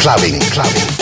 Clubbing. Clubbing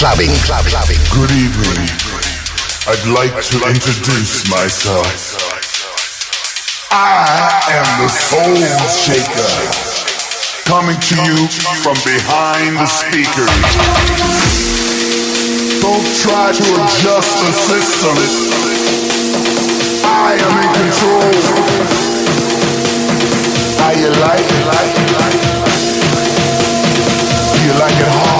Clubbing. Clubbing. Good evening. I'd like to introduce myself. I am the Soul Shaker, coming to you from behind the speakers. Don't try to adjust the system. I am in control. How you like it? Do you like it hard?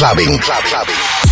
Clubbing. Club, clubbing.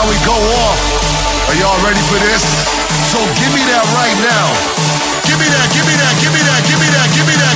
now we go off. Are y'all ready for this? So give me that right now. Give me that, give me that, give me that, give me that, give me that.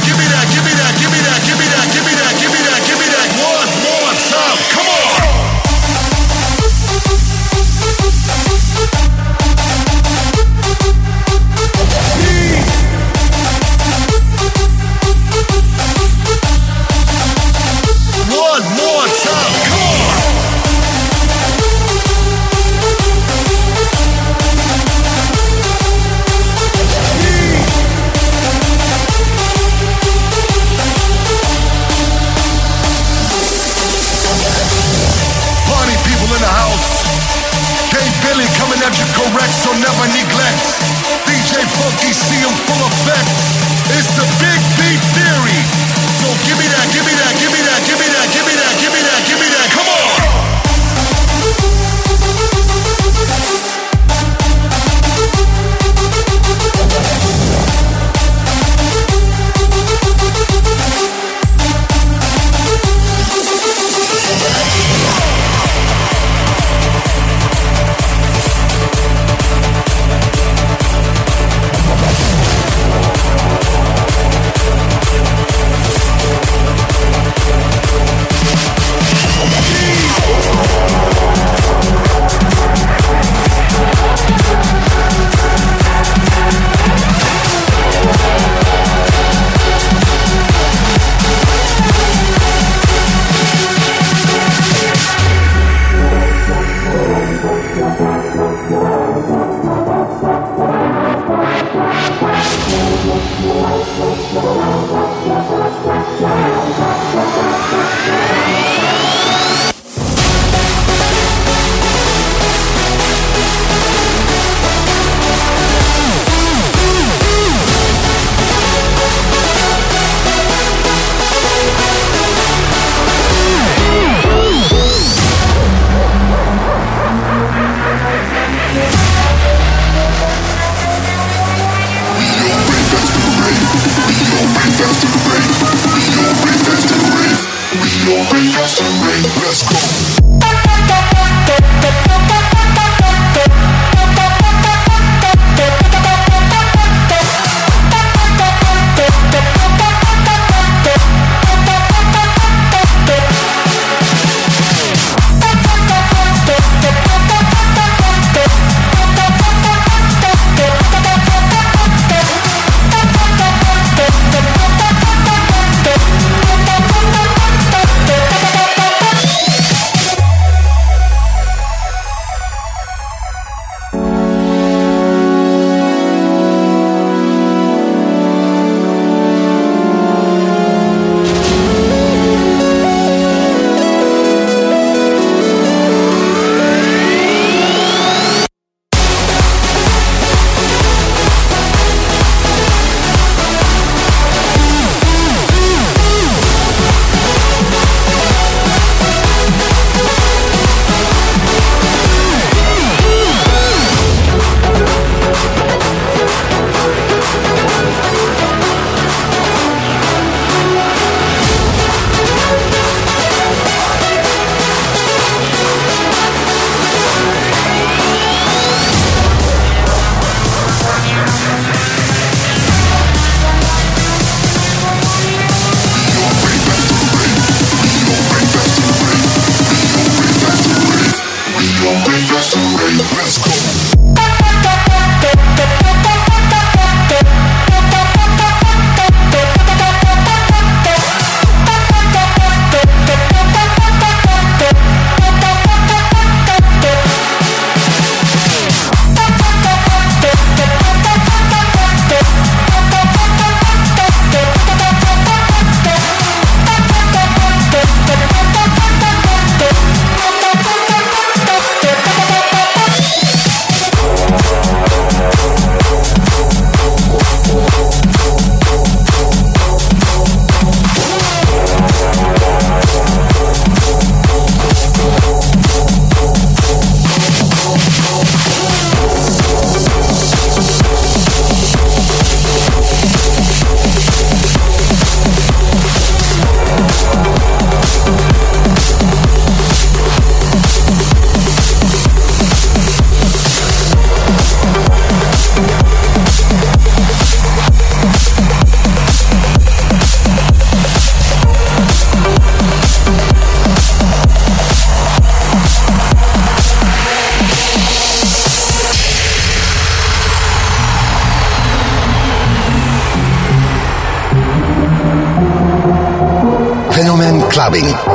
Clubbing.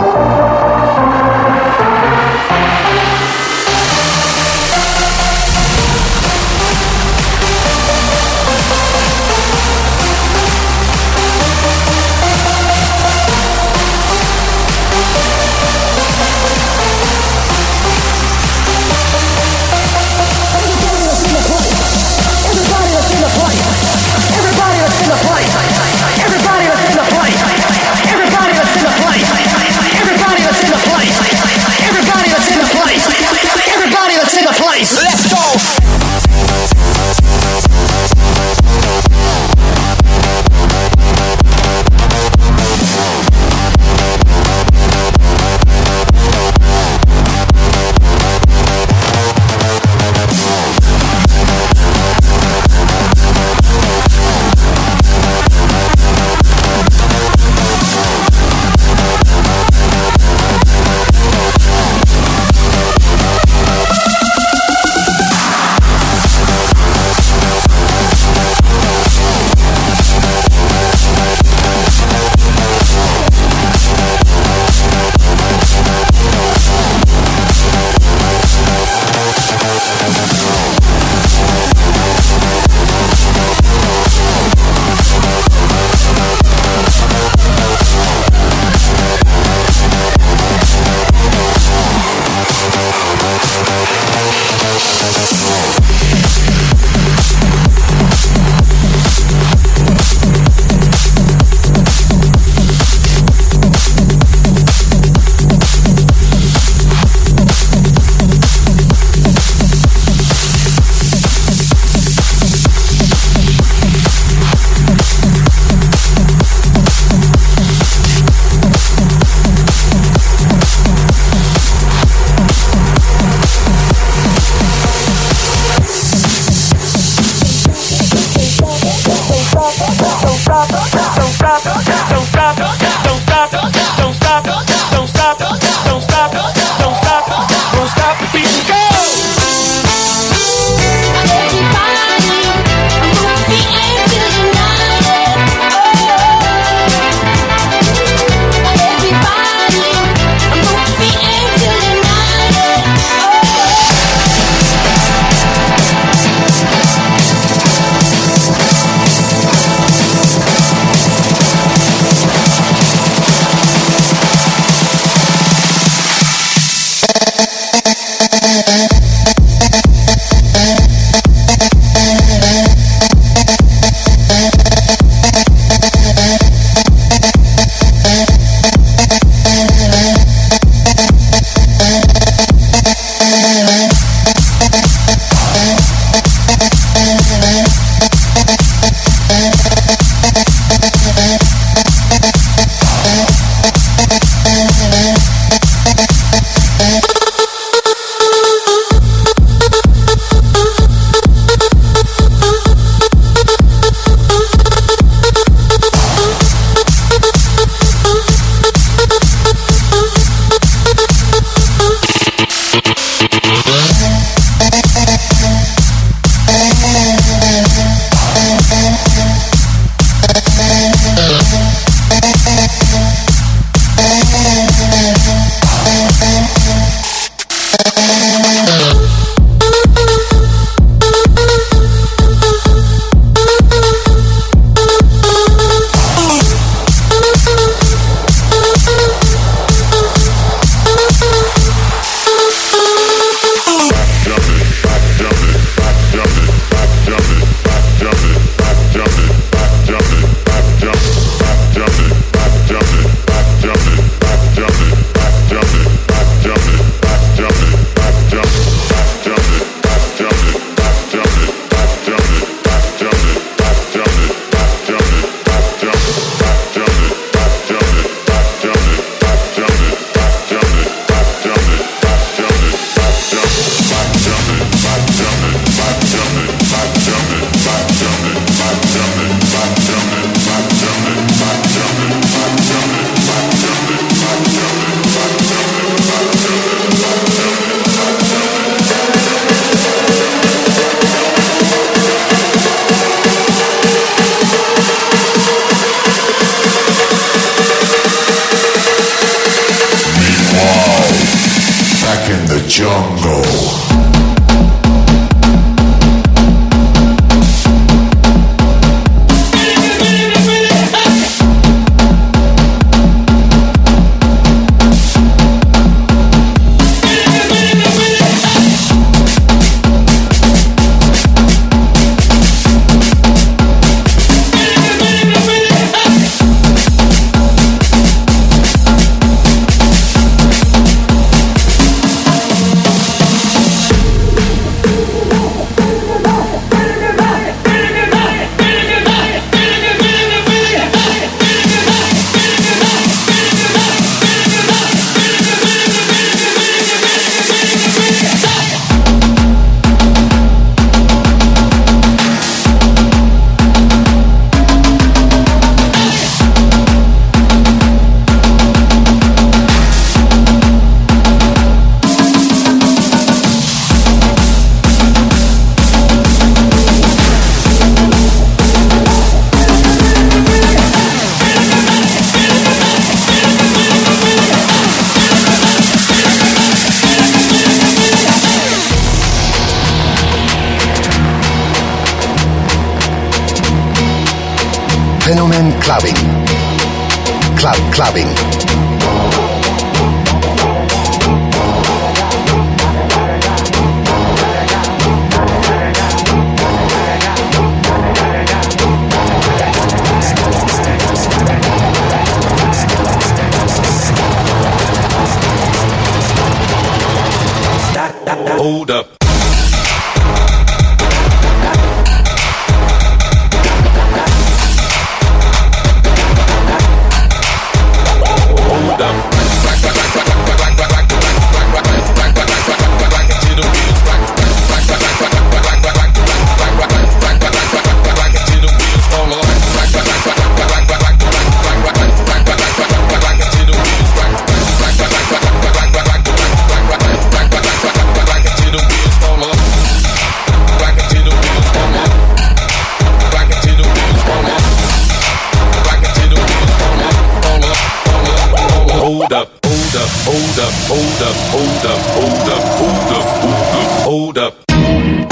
Up, hold up, hold up, hold up, hold up, hold up, hold up, hold up, hold up.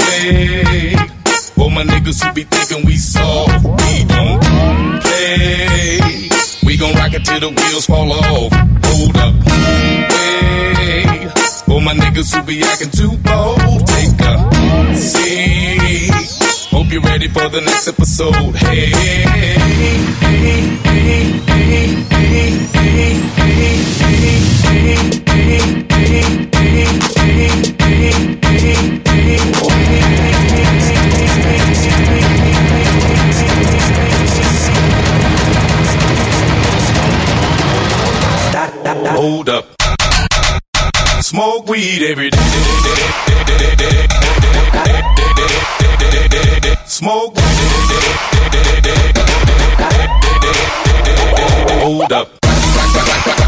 Hey, for my niggas who be thinking we soft, we don't play. We gon' rock it till the wheels fall off. Hold up, hey, for my niggas who be acting too bold, take a seat. Hope you're ready for the next episode. Hey. Hold up. Smoke weed every day. Smoke Hold up.